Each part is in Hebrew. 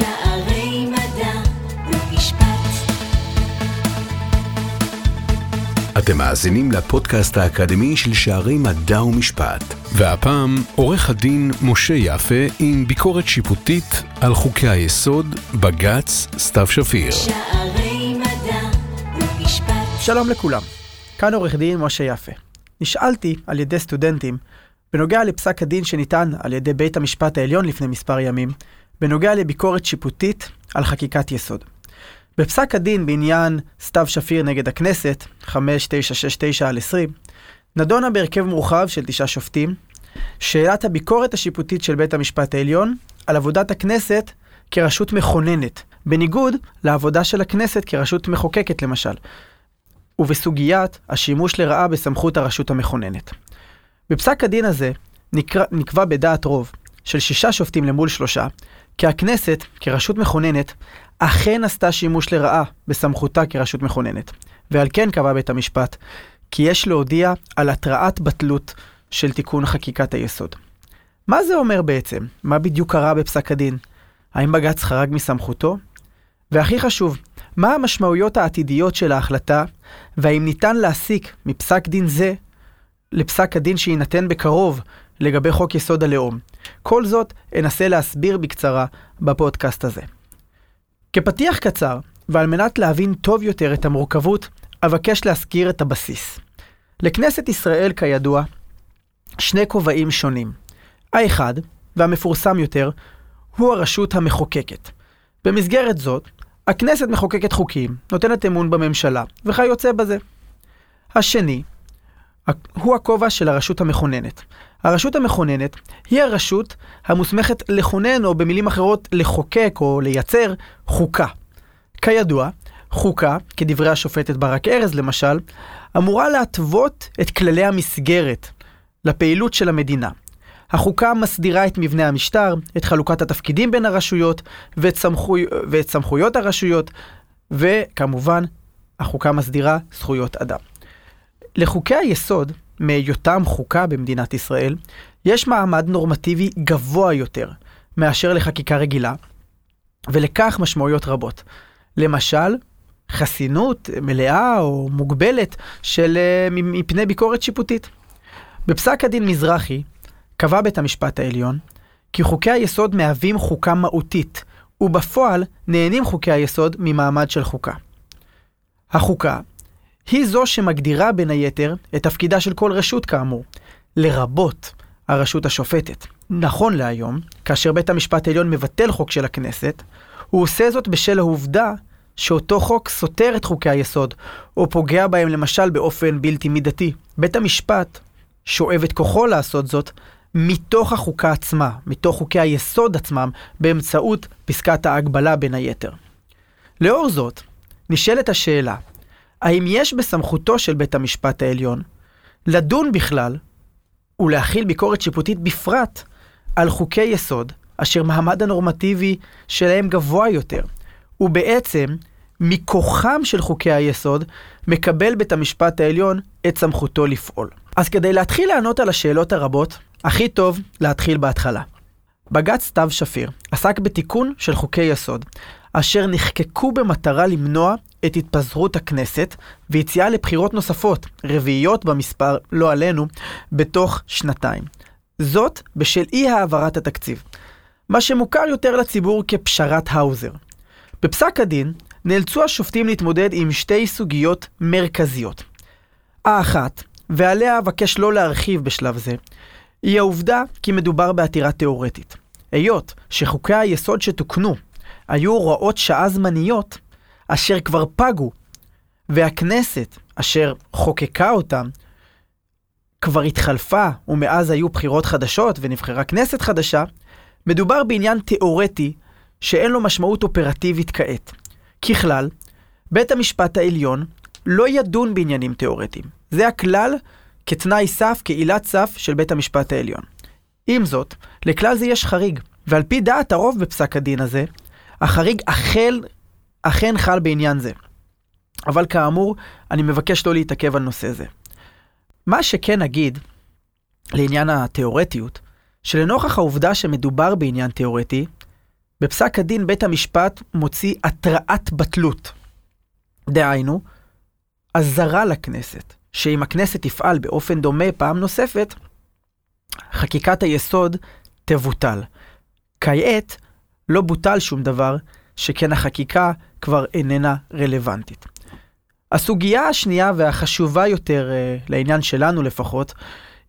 שערי מדע ומשפט. אתם מאזינים לפודקאסט האקדמי של שערי מדע ומשפט, והפעם עורך הדין משה יפה עם ביקורת שיפוטית על חוקי היסוד, בג"ץ, סתיו שפיר. שערי מדע ומשפט. שלום לכולם, כאן עורך דין משה יפה. נשאלתי על ידי סטודנטים בנוגע לפסק הדין שניתן על ידי בית המשפט העליון לפני מספר ימים, בנוגע לביקורת שיפוטית על חקיקת יסוד. בפסק הדין בעניין סתיו שפיר נגד הכנסת, 5969/20, נדונה בהרכב מורחב של תשעה שופטים, שאלת הביקורת השיפוטית של בית המשפט העליון על עבודת הכנסת כרשות מכוננת, בניגוד לעבודה של הכנסת כרשות מחוקקת למשל, ובסוגיית השימוש לרעה בסמכות הרשות המכוננת. בפסק הדין הזה נקרא, נקבע בדעת רוב של שישה שופטים למול שלושה, כי הכנסת, כרשות מכוננת, אכן עשתה שימוש לרעה בסמכותה כרשות מכוננת. ועל כן קבע בית המשפט כי יש להודיע על התראת בטלות של תיקון חקיקת היסוד. מה זה אומר בעצם? מה בדיוק קרה בפסק הדין? האם בג"ץ חרג מסמכותו? והכי חשוב, מה המשמעויות העתידיות של ההחלטה, והאם ניתן להסיק מפסק דין זה לפסק הדין שיינתן בקרוב לגבי חוק יסוד הלאום. כל זאת אנסה להסביר בקצרה בפודקאסט הזה. כפתיח קצר, ועל מנת להבין טוב יותר את המורכבות, אבקש להזכיר את הבסיס. לכנסת ישראל, כידוע, שני כובעים שונים. האחד, והמפורסם יותר, הוא הרשות המחוקקת. במסגרת זאת, הכנסת מחוקקת חוקים, נותנת אמון בממשלה, וכיוצא בזה. השני, הוא הכובע של הרשות המכוננת. הרשות המכוננת היא הרשות המוסמכת לכונן, או במילים אחרות, לחוקק או לייצר חוקה. כידוע, חוקה, כדברי השופטת ברק ארז למשל, אמורה להתוות את כללי המסגרת לפעילות של המדינה. החוקה מסדירה את מבנה המשטר, את חלוקת התפקידים בין הרשויות ואת, סמכו... ואת סמכויות הרשויות, וכמובן, החוקה מסדירה זכויות אדם. לחוקי היסוד, מהיותם חוקה במדינת ישראל, יש מעמד נורמטיבי גבוה יותר מאשר לחקיקה רגילה, ולכך משמעויות רבות. למשל, חסינות מלאה או מוגבלת של אה, מפני ביקורת שיפוטית. בפסק הדין מזרחי קבע בית המשפט העליון כי חוקי היסוד מהווים חוקה מהותית, ובפועל נהנים חוקי היסוד ממעמד של חוקה. החוקה היא זו שמגדירה בין היתר את תפקידה של כל רשות כאמור, לרבות הרשות השופטת. נכון להיום, כאשר בית המשפט העליון מבטל חוק של הכנסת, הוא עושה זאת בשל העובדה שאותו חוק סותר את חוקי היסוד, או פוגע בהם למשל באופן בלתי מידתי. בית המשפט שואב את כוחו לעשות זאת מתוך החוקה עצמה, מתוך חוקי היסוד עצמם, באמצעות פסקת ההגבלה בין היתר. לאור זאת, נשאלת השאלה, האם יש בסמכותו של בית המשפט העליון לדון בכלל ולהכיל ביקורת שיפוטית בפרט על חוקי יסוד, אשר מעמד הנורמטיבי שלהם גבוה יותר, ובעצם מכוחם של חוקי היסוד מקבל בית המשפט העליון את סמכותו לפעול. אז כדי להתחיל לענות על השאלות הרבות, הכי טוב להתחיל בהתחלה. בג"ץ סתיו שפיר עסק בתיקון של חוקי יסוד, אשר נחקקו במטרה למנוע את התפזרות הכנסת ויציאה לבחירות נוספות, רביעיות במספר, לא עלינו, בתוך שנתיים. זאת בשל אי העברת התקציב, מה שמוכר יותר לציבור כפשרת האוזר. בפסק הדין נאלצו השופטים להתמודד עם שתי סוגיות מרכזיות. האחת, ועליה אבקש לא להרחיב בשלב זה, היא העובדה כי מדובר בעתירה תאורטית. היות שחוקי היסוד שתוקנו היו הוראות שעה זמניות אשר כבר פגו, והכנסת אשר חוקקה אותם כבר התחלפה, ומאז היו בחירות חדשות ונבחרה כנסת חדשה, מדובר בעניין תאורטי שאין לו משמעות אופרטיבית כעת. ככלל, בית המשפט העליון לא ידון בעניינים תאורטיים. זה הכלל כתנאי סף, כעילת סף של בית המשפט העליון. עם זאת, לכלל זה יש חריג, ועל פי דעת הרוב בפסק הדין הזה, החריג החל, אכן חל בעניין זה. אבל כאמור, אני מבקש לא להתעכב על נושא זה. מה שכן אגיד, לעניין התיאורטיות, שלנוכח העובדה שמדובר בעניין תיאורטי, בפסק הדין בית המשפט מוציא התראת בטלות. דהיינו, אזהרה לכנסת, שאם הכנסת תפעל באופן דומה פעם נוספת, חקיקת היסוד תבוטל. כעת לא בוטל שום דבר, שכן החקיקה כבר איננה רלוונטית. הסוגיה השנייה והחשובה יותר, אה, לעניין שלנו לפחות,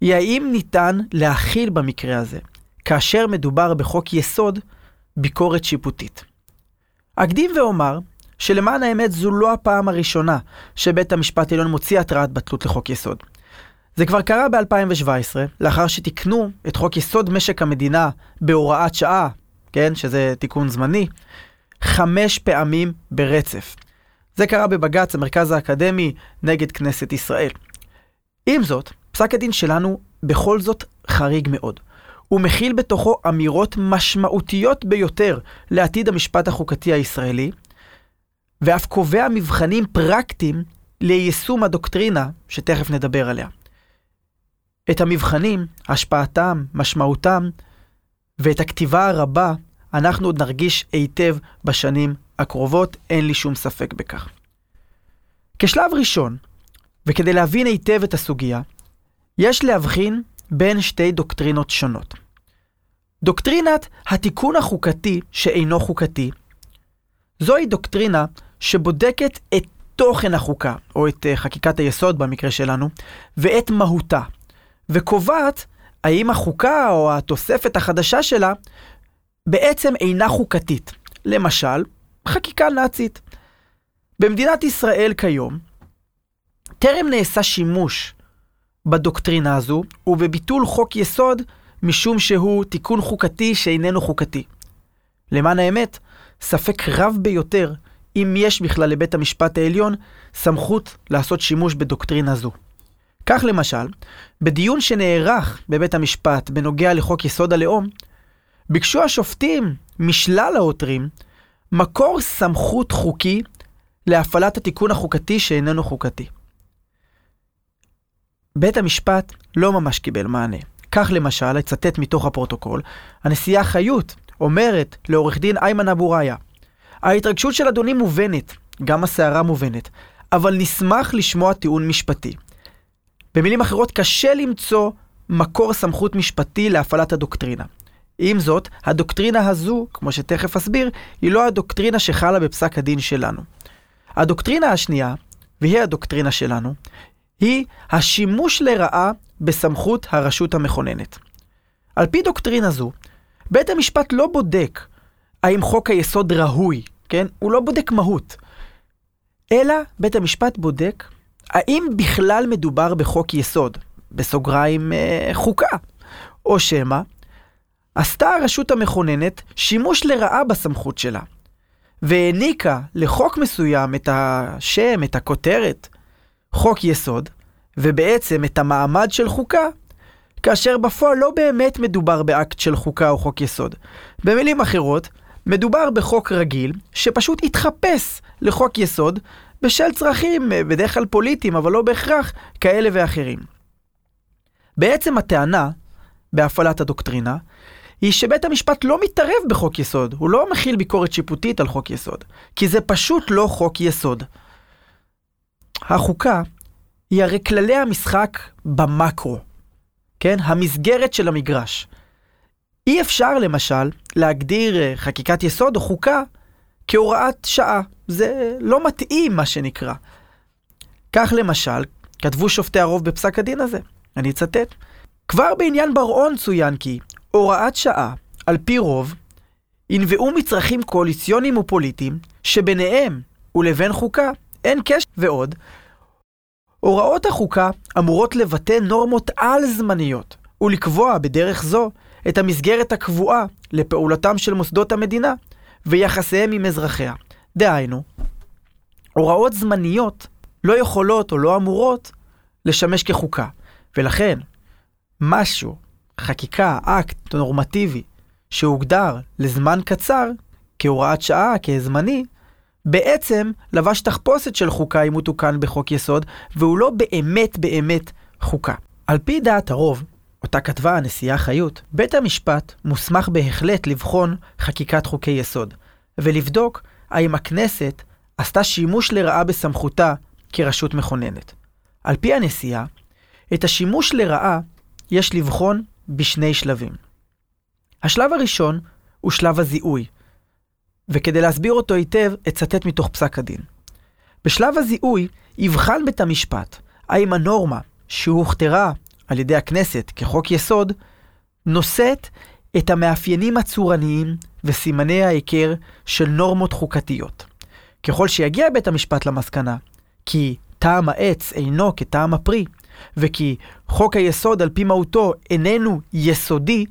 היא האם ניתן להכיל במקרה הזה, כאשר מדובר בחוק יסוד, ביקורת שיפוטית. אקדים ואומר שלמען האמת זו לא הפעם הראשונה שבית המשפט העליון מוציא התראת בטלות לחוק יסוד. זה כבר קרה ב-2017, לאחר שתיקנו את חוק יסוד משק המדינה בהוראת שעה, כן, שזה תיקון זמני, חמש פעמים ברצף. זה קרה בבג"ץ המרכז האקדמי נגד כנסת ישראל. עם זאת, פסק הדין שלנו בכל זאת חריג מאוד. הוא מכיל בתוכו אמירות משמעותיות ביותר לעתיד המשפט החוקתי הישראלי, ואף קובע מבחנים פרקטיים ליישום הדוקטרינה, שתכף נדבר עליה. את המבחנים, השפעתם, משמעותם, ואת הכתיבה הרבה, אנחנו עוד נרגיש היטב בשנים הקרובות, אין לי שום ספק בכך. כשלב ראשון, וכדי להבין היטב את הסוגיה, יש להבחין בין שתי דוקטרינות שונות. דוקטרינת התיקון החוקתי שאינו חוקתי, זוהי דוקטרינה שבודקת את תוכן החוקה, או את uh, חקיקת היסוד במקרה שלנו, ואת מהותה, וקובעת האם החוקה או התוספת החדשה שלה בעצם אינה חוקתית. למשל, חקיקה נאצית. במדינת ישראל כיום, טרם נעשה שימוש בדוקטרינה הזו ובביטול חוק יסוד משום שהוא תיקון חוקתי שאיננו חוקתי. למען האמת, ספק רב ביותר אם יש בכלל לבית המשפט העליון סמכות לעשות שימוש בדוקטרינה זו. כך למשל, בדיון שנערך בבית המשפט בנוגע לחוק יסוד הלאום, ביקשו השופטים משלל העותרים מקור סמכות חוקי להפעלת התיקון החוקתי שאיננו חוקתי. בית המשפט לא ממש קיבל מענה. כך למשל, אצטט מתוך הפרוטוקול, הנשיאה חיות אומרת לעורך דין איימן אבו ראיה, ההתרגשות של אדוני מובנת, גם הסערה מובנת, אבל נשמח לשמוע טיעון משפטי. במילים אחרות, קשה למצוא מקור סמכות משפטי להפעלת הדוקטרינה. עם זאת, הדוקטרינה הזו, כמו שתכף אסביר, היא לא הדוקטרינה שחלה בפסק הדין שלנו. הדוקטרינה השנייה, והיא הדוקטרינה שלנו, היא השימוש לרעה בסמכות הרשות המכוננת. על פי דוקטרינה זו, בית המשפט לא בודק האם חוק היסוד ראוי, כן? הוא לא בודק מהות. אלא בית המשפט בודק האם בכלל מדובר בחוק יסוד, בסוגריים אה, חוקה, או שמא עשתה הרשות המכוננת שימוש לרעה בסמכות שלה, והעניקה לחוק מסוים את השם, את הכותרת, חוק יסוד, ובעצם את המעמד של חוקה, כאשר בפועל לא באמת מדובר באקט של חוקה או חוק יסוד. במילים אחרות, מדובר בחוק רגיל, שפשוט התחפש לחוק יסוד בשל צרכים, בדרך כלל פוליטיים, אבל לא בהכרח כאלה ואחרים. בעצם הטענה בהפעלת הדוקטרינה היא שבית המשפט לא מתערב בחוק יסוד, הוא לא מכיל ביקורת שיפוטית על חוק יסוד, כי זה פשוט לא חוק יסוד. החוקה היא הרי כללי המשחק במקרו, כן? המסגרת של המגרש. אי אפשר למשל להגדיר אה, חקיקת יסוד או חוקה כהוראת שעה. זה לא מתאים מה שנקרא. כך למשל, כתבו שופטי הרוב בפסק הדין הזה, אני אצטט. כבר בעניין בר-און צוין כי הוראת שעה, על פי רוב, ינבעו מצרכים קואליציוניים ופוליטיים, שביניהם ולבין חוקה אין קשר ועוד. הוראות החוקה אמורות לבטא נורמות על-זמניות, ולקבוע בדרך זו את המסגרת הקבועה לפעולתם של מוסדות המדינה ויחסיהם עם אזרחיה. דהיינו, הוראות זמניות לא יכולות או לא אמורות לשמש כחוקה, ולכן משהו חקיקה, אקט נורמטיבי, שהוגדר לזמן קצר, כהוראת שעה, כזמני, בעצם לבש תחפושת של חוקה אם הוא תוקן בחוק יסוד, והוא לא באמת באמת חוקה. על פי דעת הרוב, אותה כתבה הנשיאה חיות, בית המשפט מוסמך בהחלט לבחון חקיקת חוקי יסוד, ולבדוק האם הכנסת עשתה שימוש לרעה בסמכותה כרשות מכוננת. על פי הנשיאה, את השימוש לרעה יש לבחון בשני שלבים. השלב הראשון הוא שלב הזיהוי, וכדי להסביר אותו היטב, אצטט מתוך פסק הדין. בשלב הזיהוי יבחן בית המשפט האם הנורמה שהוכתרה על ידי הכנסת כחוק יסוד, נושאת את המאפיינים הצורניים וסימני ההיכר של נורמות חוקתיות. ככל שיגיע בית המשפט למסקנה כי טעם העץ אינו כטעם הפרי, וכי חוק היסוד על פי מהותו איננו יסודי,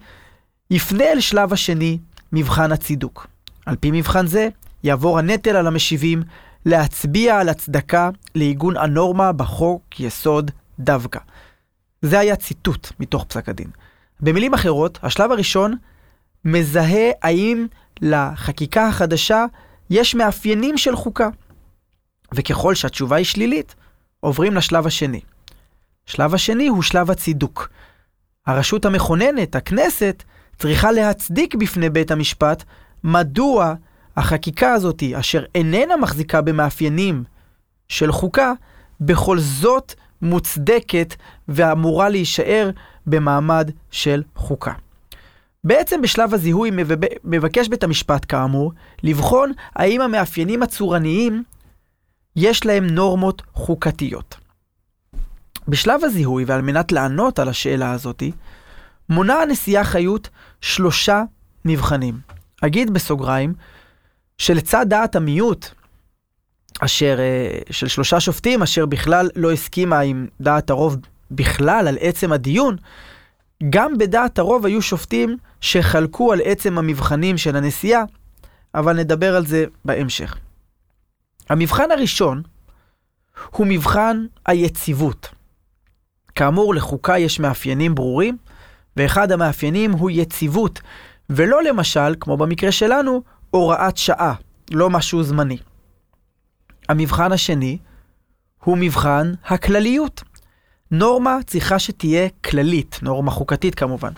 יפנה אל שלב השני, מבחן הצידוק. על פי מבחן זה, יעבור הנטל על המשיבים להצביע על הצדקה לעיגון הנורמה בחוק יסוד דווקא. זה היה ציטוט מתוך פסק הדין. במילים אחרות, השלב הראשון מזהה האם לחקיקה החדשה יש מאפיינים של חוקה. וככל שהתשובה היא שלילית, עוברים לשלב השני. שלב השני הוא שלב הצידוק. הרשות המכוננת, הכנסת, צריכה להצדיק בפני בית המשפט מדוע החקיקה הזאת, אשר איננה מחזיקה במאפיינים של חוקה, בכל זאת מוצדקת ואמורה להישאר במעמד של חוקה. בעצם בשלב הזיהוי מבקש בית המשפט כאמור לבחון האם המאפיינים הצורניים יש להם נורמות חוקתיות. בשלב הזיהוי, ועל מנת לענות על השאלה הזאתי, מונה הנשיאה חיות שלושה מבחנים. אגיד בסוגריים, שלצד דעת המיעוט, אשר, אה, של שלושה שופטים, אשר בכלל לא הסכימה עם דעת הרוב בכלל על עצם הדיון, גם בדעת הרוב היו שופטים שחלקו על עצם המבחנים של הנשיאה, אבל נדבר על זה בהמשך. המבחן הראשון הוא מבחן היציבות. כאמור, לחוקה יש מאפיינים ברורים, ואחד המאפיינים הוא יציבות, ולא למשל, כמו במקרה שלנו, הוראת שעה, לא משהו זמני. המבחן השני הוא מבחן הכלליות. נורמה צריכה שתהיה כללית, נורמה חוקתית כמובן,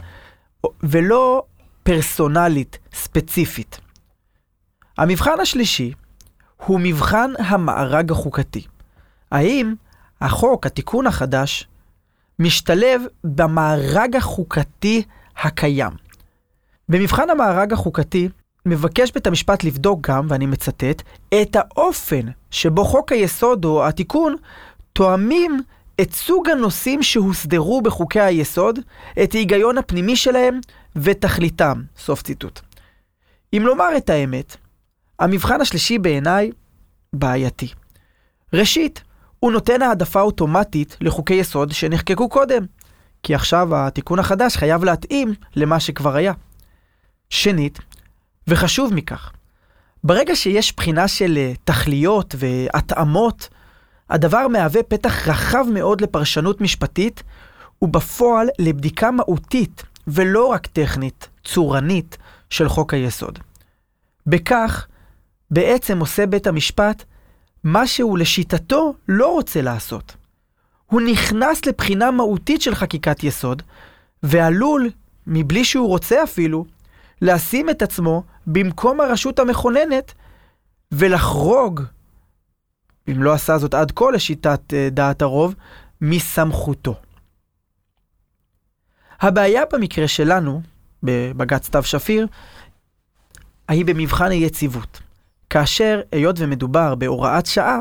ולא פרסונלית, ספציפית. המבחן השלישי הוא מבחן המארג החוקתי. האם החוק, התיקון החדש, משתלב במארג החוקתי הקיים. במבחן המארג החוקתי, מבקש בית המשפט לבדוק גם, ואני מצטט, את האופן שבו חוק היסוד או התיקון תואמים את סוג הנושאים שהוסדרו בחוקי היסוד, את ההיגיון הפנימי שלהם ותכליתם. סוף ציטוט. אם לומר את האמת, המבחן השלישי בעיניי בעייתי. ראשית, הוא נותן העדפה אוטומטית לחוקי יסוד שנחקקו קודם, כי עכשיו התיקון החדש חייב להתאים למה שכבר היה. שנית, וחשוב מכך, ברגע שיש בחינה של אה, תכליות והתאמות, הדבר מהווה פתח רחב מאוד לפרשנות משפטית, ובפועל לבדיקה מהותית, ולא רק טכנית, צורנית, של חוק היסוד. בכך, בעצם עושה בית המשפט מה שהוא לשיטתו לא רוצה לעשות. הוא נכנס לבחינה מהותית של חקיקת יסוד, ועלול, מבלי שהוא רוצה אפילו, לשים את עצמו במקום הרשות המכוננת ולחרוג, אם לא עשה זאת עד כה לשיטת אה, דעת הרוב, מסמכותו. הבעיה במקרה שלנו, בבג"ץ סתיו שפיר, היא במבחן היציבות. כאשר, היות ומדובר בהוראת שעה,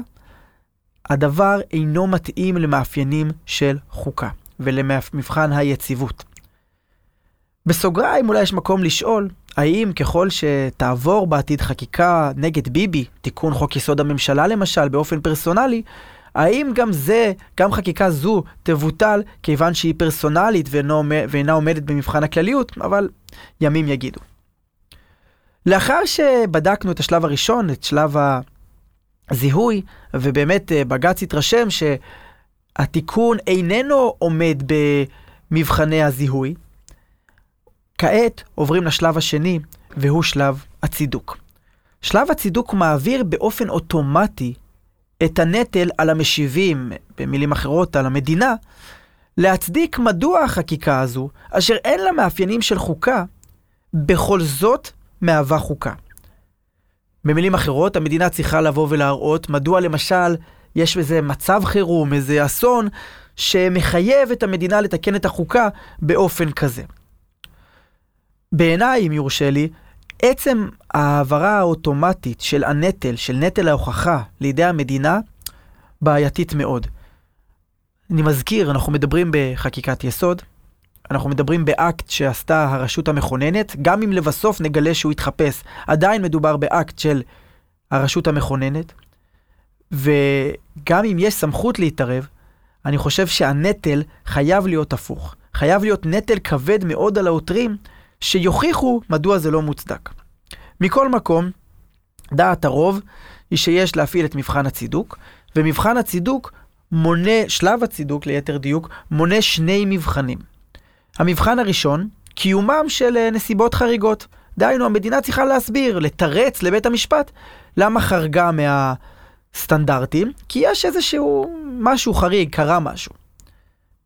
הדבר אינו מתאים למאפיינים של חוקה ולמבחן היציבות. בסוגריים אולי יש מקום לשאול, האם ככל שתעבור בעתיד חקיקה נגד ביבי, תיקון חוק יסוד הממשלה למשל, באופן פרסונלי, האם גם זה, גם חקיקה זו, תבוטל כיוון שהיא פרסונלית ואינה עומדת במבחן הכלליות, אבל ימים יגידו. לאחר שבדקנו את השלב הראשון, את שלב הזיהוי, ובאמת אה, בג"ץ התרשם שהתיקון איננו עומד במבחני הזיהוי, כעת עוברים לשלב השני, והוא שלב הצידוק. שלב הצידוק מעביר באופן אוטומטי את הנטל על המשיבים, במילים אחרות, על המדינה, להצדיק מדוע החקיקה הזו, אשר אין לה מאפיינים של חוקה, בכל זאת מהווה חוקה. במילים אחרות, המדינה צריכה לבוא ולהראות מדוע למשל יש איזה מצב חירום, איזה אסון, שמחייב את המדינה לתקן את החוקה באופן כזה. בעיניי, אם יורשה לי, עצם ההעברה האוטומטית של הנטל, של נטל ההוכחה לידי המדינה, בעייתית מאוד. אני מזכיר, אנחנו מדברים בחקיקת יסוד, אנחנו מדברים באקט שעשתה הרשות המכוננת, גם אם לבסוף נגלה שהוא יתחפש, עדיין מדובר באקט של הרשות המכוננת, וגם אם יש סמכות להתערב, אני חושב שהנטל חייב להיות הפוך. חייב להיות נטל כבד מאוד על העותרים, שיוכיחו מדוע זה לא מוצדק. מכל מקום, דעת הרוב היא שיש להפעיל את מבחן הצידוק, ומבחן הצידוק מונה, שלב הצידוק ליתר דיוק, מונה שני מבחנים. המבחן הראשון, קיומם של אה, נסיבות חריגות. דהיינו, המדינה צריכה להסביר, לתרץ לבית המשפט, למה חרגה מהסטנדרטים, כי יש איזשהו משהו חריג, קרה משהו.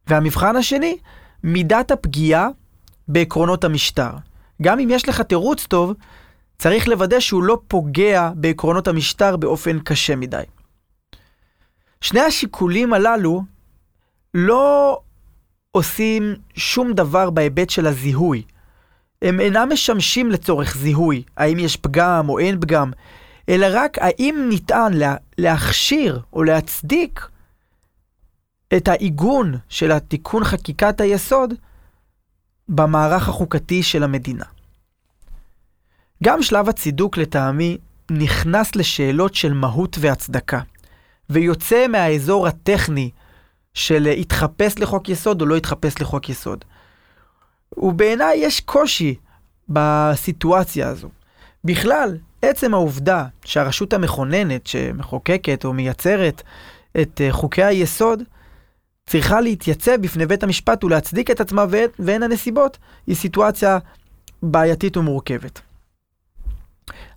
והמבחן השני, מידת הפגיעה בעקרונות המשטר. גם אם יש לך תירוץ טוב, צריך לוודא שהוא לא פוגע בעקרונות המשטר באופן קשה מדי. שני השיקולים הללו לא עושים שום דבר בהיבט של הזיהוי. הם אינם משמשים לצורך זיהוי, האם יש פגם או אין פגם, אלא רק האם ניתן לה, להכשיר או להצדיק את העיגון של התיקון חקיקת היסוד במערך החוקתי של המדינה. גם שלב הצידוק לטעמי נכנס לשאלות של מהות והצדקה, ויוצא מהאזור הטכני של התחפש לחוק יסוד או לא התחפש לחוק יסוד. ובעיניי יש קושי בסיטואציה הזו. בכלל, עצם העובדה שהרשות המכוננת שמחוקקת או מייצרת את אה, חוקי היסוד, צריכה להתייצב בפני בית המשפט ולהצדיק את עצמה והן הנסיבות, היא סיטואציה בעייתית ומורכבת.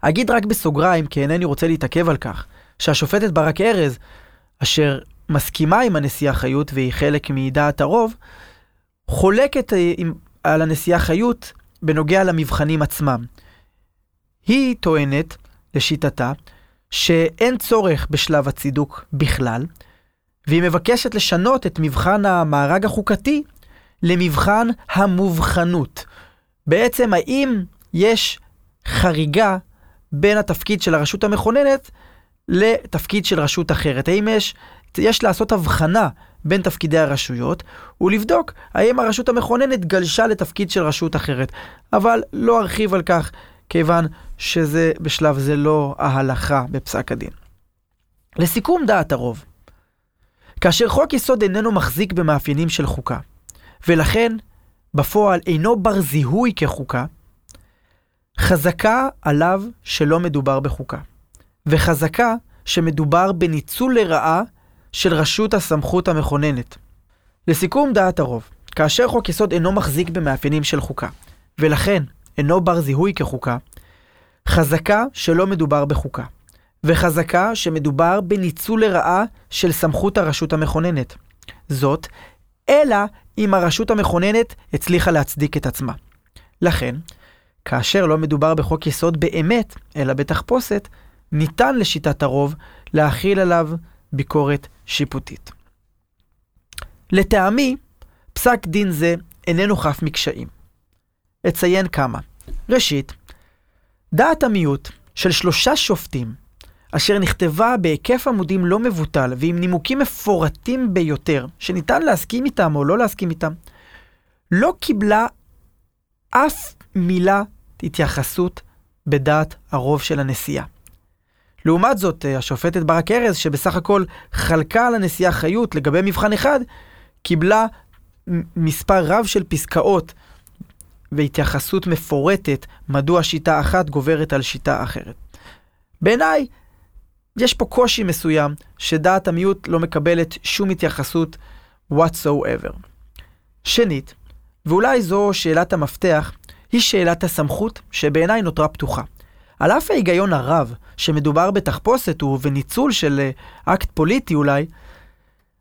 אגיד רק בסוגריים, כי אינני רוצה להתעכב על כך, שהשופטת ברק ארז, אשר מסכימה עם הנשיאה חיות והיא חלק מדעת הרוב, חולקת אה, עם, על הנשיאה חיות בנוגע למבחנים עצמם. היא טוענת, לשיטתה, שאין צורך בשלב הצידוק בכלל, והיא מבקשת לשנות את מבחן המארג החוקתי למבחן המובחנות. בעצם, האם יש חריגה בין התפקיד של הרשות המכוננת לתפקיד של רשות אחרת? האם יש, יש לעשות הבחנה בין תפקידי הרשויות ולבדוק האם הרשות המכוננת גלשה לתפקיד של רשות אחרת. אבל לא ארחיב על כך, כיוון שזה בשלב זה לא ההלכה בפסק הדין. לסיכום דעת הרוב, כאשר חוק יסוד איננו מחזיק במאפיינים של חוקה, ולכן בפועל אינו בר זיהוי כחוקה, חזקה עליו שלא מדובר בחוקה, וחזקה שמדובר בניצול לרעה של רשות הסמכות המכוננת. לסיכום דעת הרוב, כאשר חוק יסוד אינו מחזיק במאפיינים של חוקה, ולכן אינו בר זיהוי כחוקה, חזקה שלא מדובר בחוקה, וחזקה שמדובר בניצול לרעה של סמכות הרשות המכוננת. זאת, אלא אם הרשות המכוננת הצליחה להצדיק את עצמה. לכן, כאשר לא מדובר בחוק יסוד באמת, אלא בתחפושת, ניתן לשיטת הרוב להכיל עליו ביקורת שיפוטית. לטעמי, פסק דין זה איננו חף מקשיים. אציין כמה. ראשית, דעת המיעוט של שלושה שופטים, אשר נכתבה בהיקף עמודים לא מבוטל ועם נימוקים מפורטים ביותר, שניתן להסכים איתם או לא להסכים איתם, לא קיבלה אף מילה התייחסות בדעת הרוב של הנשיאה. לעומת זאת, אה, השופטת ברק ארז, שבסך הכל חלקה על הנשיאה חיות לגבי מבחן אחד, קיבלה מספר רב של פסקאות והתייחסות מפורטת מדוע שיטה אחת גוברת על שיטה אחרת. בעיניי, יש פה קושי מסוים שדעת המיעוט לא מקבלת שום התייחסות whatsoever. שנית, ואולי זו שאלת המפתח, היא שאלת הסמכות שבעיניי נותרה פתוחה. על אף ההיגיון הרב שמדובר בתחפושת ובניצול של אה, אקט פוליטי אולי,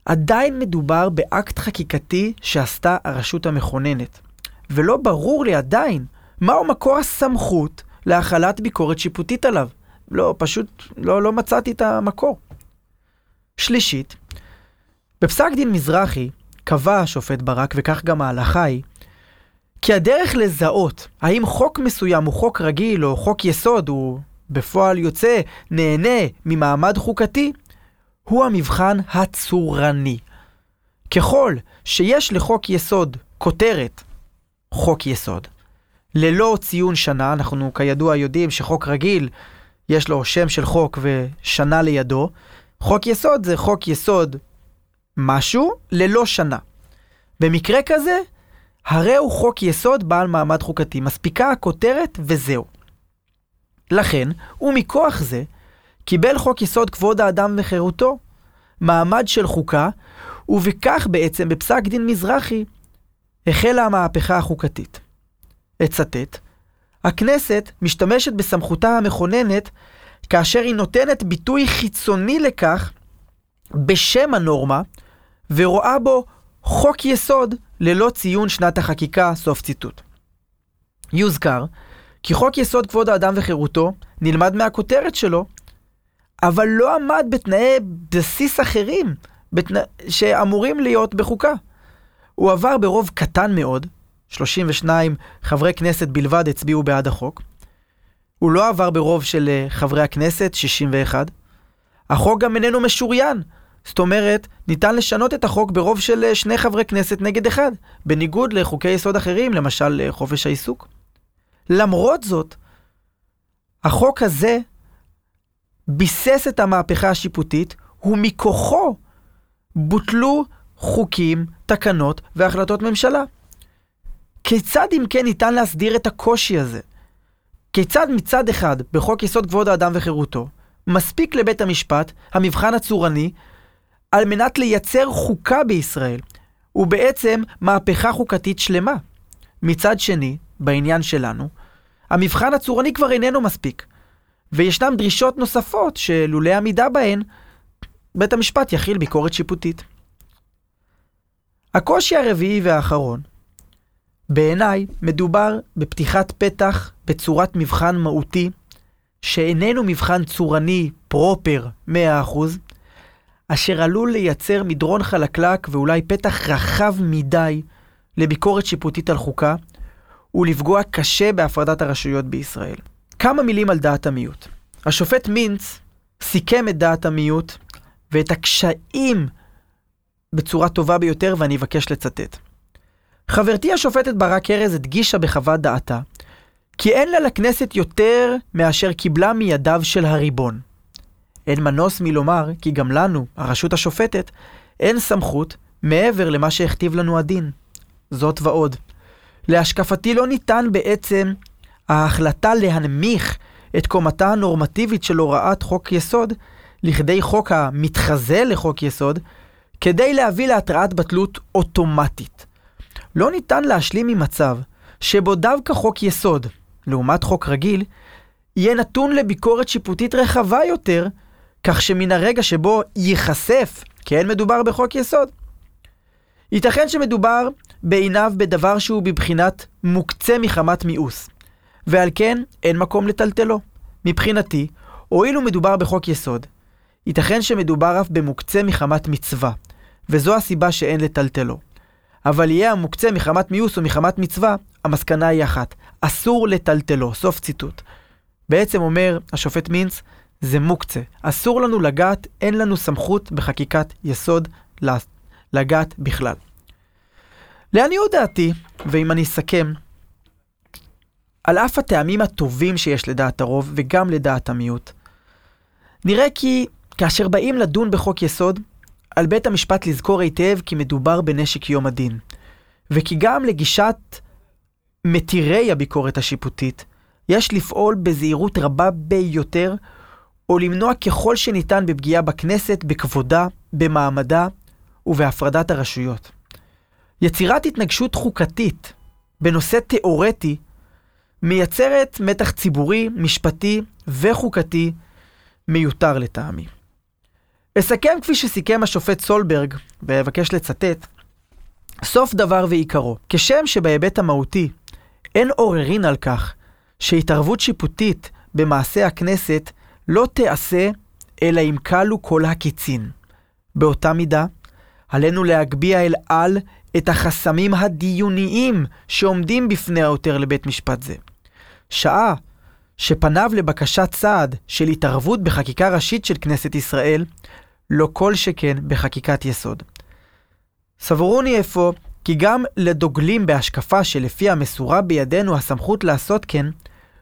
עדיין מדובר באקט חקיקתי שעשתה הרשות המכוננת. ולא ברור לי עדיין מהו מקור הסמכות להחלת ביקורת שיפוטית עליו. לא, פשוט לא, לא מצאתי את המקור. שלישית, בפסק דין מזרחי קבע השופט ברק, וכך גם ההלכה היא, כי הדרך לזהות האם חוק מסוים הוא חוק רגיל או חוק יסוד, הוא בפועל יוצא, נהנה ממעמד חוקתי, הוא המבחן הצורני. ככל שיש לחוק יסוד כותרת חוק יסוד, ללא ציון שנה, אנחנו כידוע יודעים שחוק רגיל יש לו שם של חוק ושנה לידו, חוק יסוד זה חוק יסוד משהו ללא שנה. במקרה כזה, הרי הוא חוק יסוד בעל מעמד חוקתי, מספיקה הכותרת וזהו. לכן, ומכוח זה, קיבל חוק יסוד כבוד האדם וחירותו, מעמד של חוקה, ובכך בעצם בפסק דין מזרחי החלה המהפכה החוקתית. אצטט, הכנסת משתמשת בסמכותה המכוננת כאשר היא נותנת ביטוי חיצוני לכך בשם הנורמה, ורואה בו חוק יסוד ללא ציון שנת החקיקה, סוף ציטוט. יוזכר כי חוק יסוד כבוד האדם וחירותו נלמד מהכותרת שלו, אבל לא עמד בתנאי בסיס אחרים בתנא... שאמורים להיות בחוקה. הוא עבר ברוב קטן מאוד, 32 חברי כנסת בלבד הצביעו בעד החוק. הוא לא עבר ברוב של אה, חברי הכנסת, 61. החוק גם איננו משוריין, זאת אומרת, ניתן לשנות את החוק ברוב של אה, שני חברי כנסת נגד אחד, בניגוד לחוקי יסוד אחרים, למשל אה, חופש העיסוק. למרות זאת, החוק הזה ביסס את המהפכה השיפוטית, ומכוחו בוטלו חוקים, תקנות והחלטות ממשלה. כיצד אם כן ניתן להסדיר את הקושי הזה? כיצד מצד אחד, בחוק יסוד כבוד האדם וחירותו, מספיק לבית המשפט, המבחן הצורני, על מנת לייצר חוקה בישראל, ובעצם מהפכה חוקתית שלמה. מצד שני, בעניין שלנו, המבחן הצורני כבר איננו מספיק, וישנן דרישות נוספות שלולא עמידה בהן, בית המשפט יכיל ביקורת שיפוטית. הקושי הרביעי והאחרון, בעיניי מדובר בפתיחת פתח בצורת מבחן מהותי, שאיננו מבחן צורני פרופר 100%, אשר עלול לייצר מדרון חלקלק ואולי פתח רחב מדי לביקורת שיפוטית על חוקה, ולפגוע קשה בהפרדת הרשויות בישראל. כמה מילים על דעת המיעוט. השופט מינץ סיכם את דעת המיעוט ואת הקשיים בצורה טובה ביותר, ואני אבקש לצטט. חברתי השופטת ברק ארז הדגישה בחוות דעתה כי אין לה לכנסת יותר מאשר קיבלה מידיו של הריבון. אין מנוס מלומר כי גם לנו, הרשות השופטת, אין סמכות מעבר למה שהכתיב לנו הדין. זאת ועוד. להשקפתי לא ניתן בעצם ההחלטה להנמיך את קומתה הנורמטיבית של הוראת חוק יסוד לכדי חוק המתחזה לחוק יסוד, כדי להביא להתראת בטלות אוטומטית. לא ניתן להשלים עם מצב שבו דווקא חוק יסוד, לעומת חוק רגיל, יהיה נתון לביקורת שיפוטית רחבה יותר, כך שמן הרגע שבו ייחשף כי אין מדובר בחוק יסוד. ייתכן שמדובר בעיניו בדבר שהוא בבחינת מוקצה מחמת מיאוס, ועל כן אין מקום לטלטלו. מבחינתי, הואיל ומדובר בחוק יסוד, ייתכן שמדובר אף במוקצה מחמת מצווה, וזו הסיבה שאין לטלטלו. אבל יהיה המוקצה מחמת מיאוס או מחמת מצווה, המסקנה היא אחת, אסור לטלטלו, סוף ציטוט. בעצם אומר השופט מינץ, זה מוקצה. אסור לנו לגעת, אין לנו סמכות בחקיקת יסוד לגעת בכלל. לעניות דעתי, ואם אני אסכם, על אף הטעמים הטובים שיש לדעת הרוב וגם לדעת המיעוט, נראה כי כאשר באים לדון בחוק יסוד, על בית המשפט לזכור היטב כי מדובר בנשק יום הדין, וכי גם לגישת מתירי הביקורת השיפוטית, יש לפעול בזהירות רבה ביותר, או למנוע ככל שניתן בפגיעה בכנסת, בכבודה, במעמדה ובהפרדת הרשויות. יצירת התנגשות חוקתית בנושא תאורטי מייצרת מתח ציבורי, משפטי וחוקתי מיותר לטעמי. אסכם כפי שסיכם השופט סולברג, ואבקש לצטט, סוף דבר ועיקרו, כשם שבהיבט המהותי אין עוררין על כך שהתערבות שיפוטית במעשה הכנסת לא תיעשה אלא אם כלו כל הקיצין. באותה מידה, עלינו להגביה אל על את החסמים הדיוניים שעומדים בפני העותר לבית משפט זה. שעה שפניו לבקשת צעד של התערבות בחקיקה ראשית של כנסת ישראל, לא כל שכן בחקיקת יסוד. סברוני אפוא כי גם לדוגלים בהשקפה שלפיה מסורה בידינו הסמכות לעשות כן,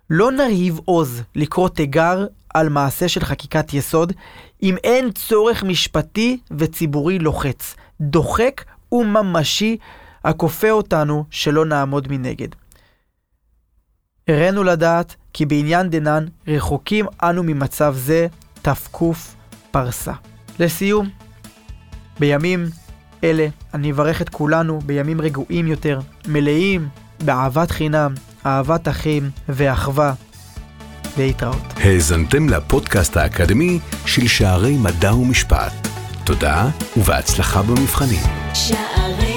לא נרהיב עוז לקרוא תיגר על מעשה של חקיקת יסוד, אם אין צורך משפטי וציבורי לוחץ, דוחק וממשי, הכופה אותנו שלא נעמוד מנגד. הראינו לדעת כי בעניין דנן רחוקים אנו ממצב זה תק פרסה. לסיום, בימים אלה אני אברך את כולנו בימים רגועים יותר, מלאים באהבת חינם, אהבת אחים ואחווה. להתראות. האזנתם לפודקאסט האקדמי של שערי מדע ומשפט. תודה ובהצלחה במבחנים. שערי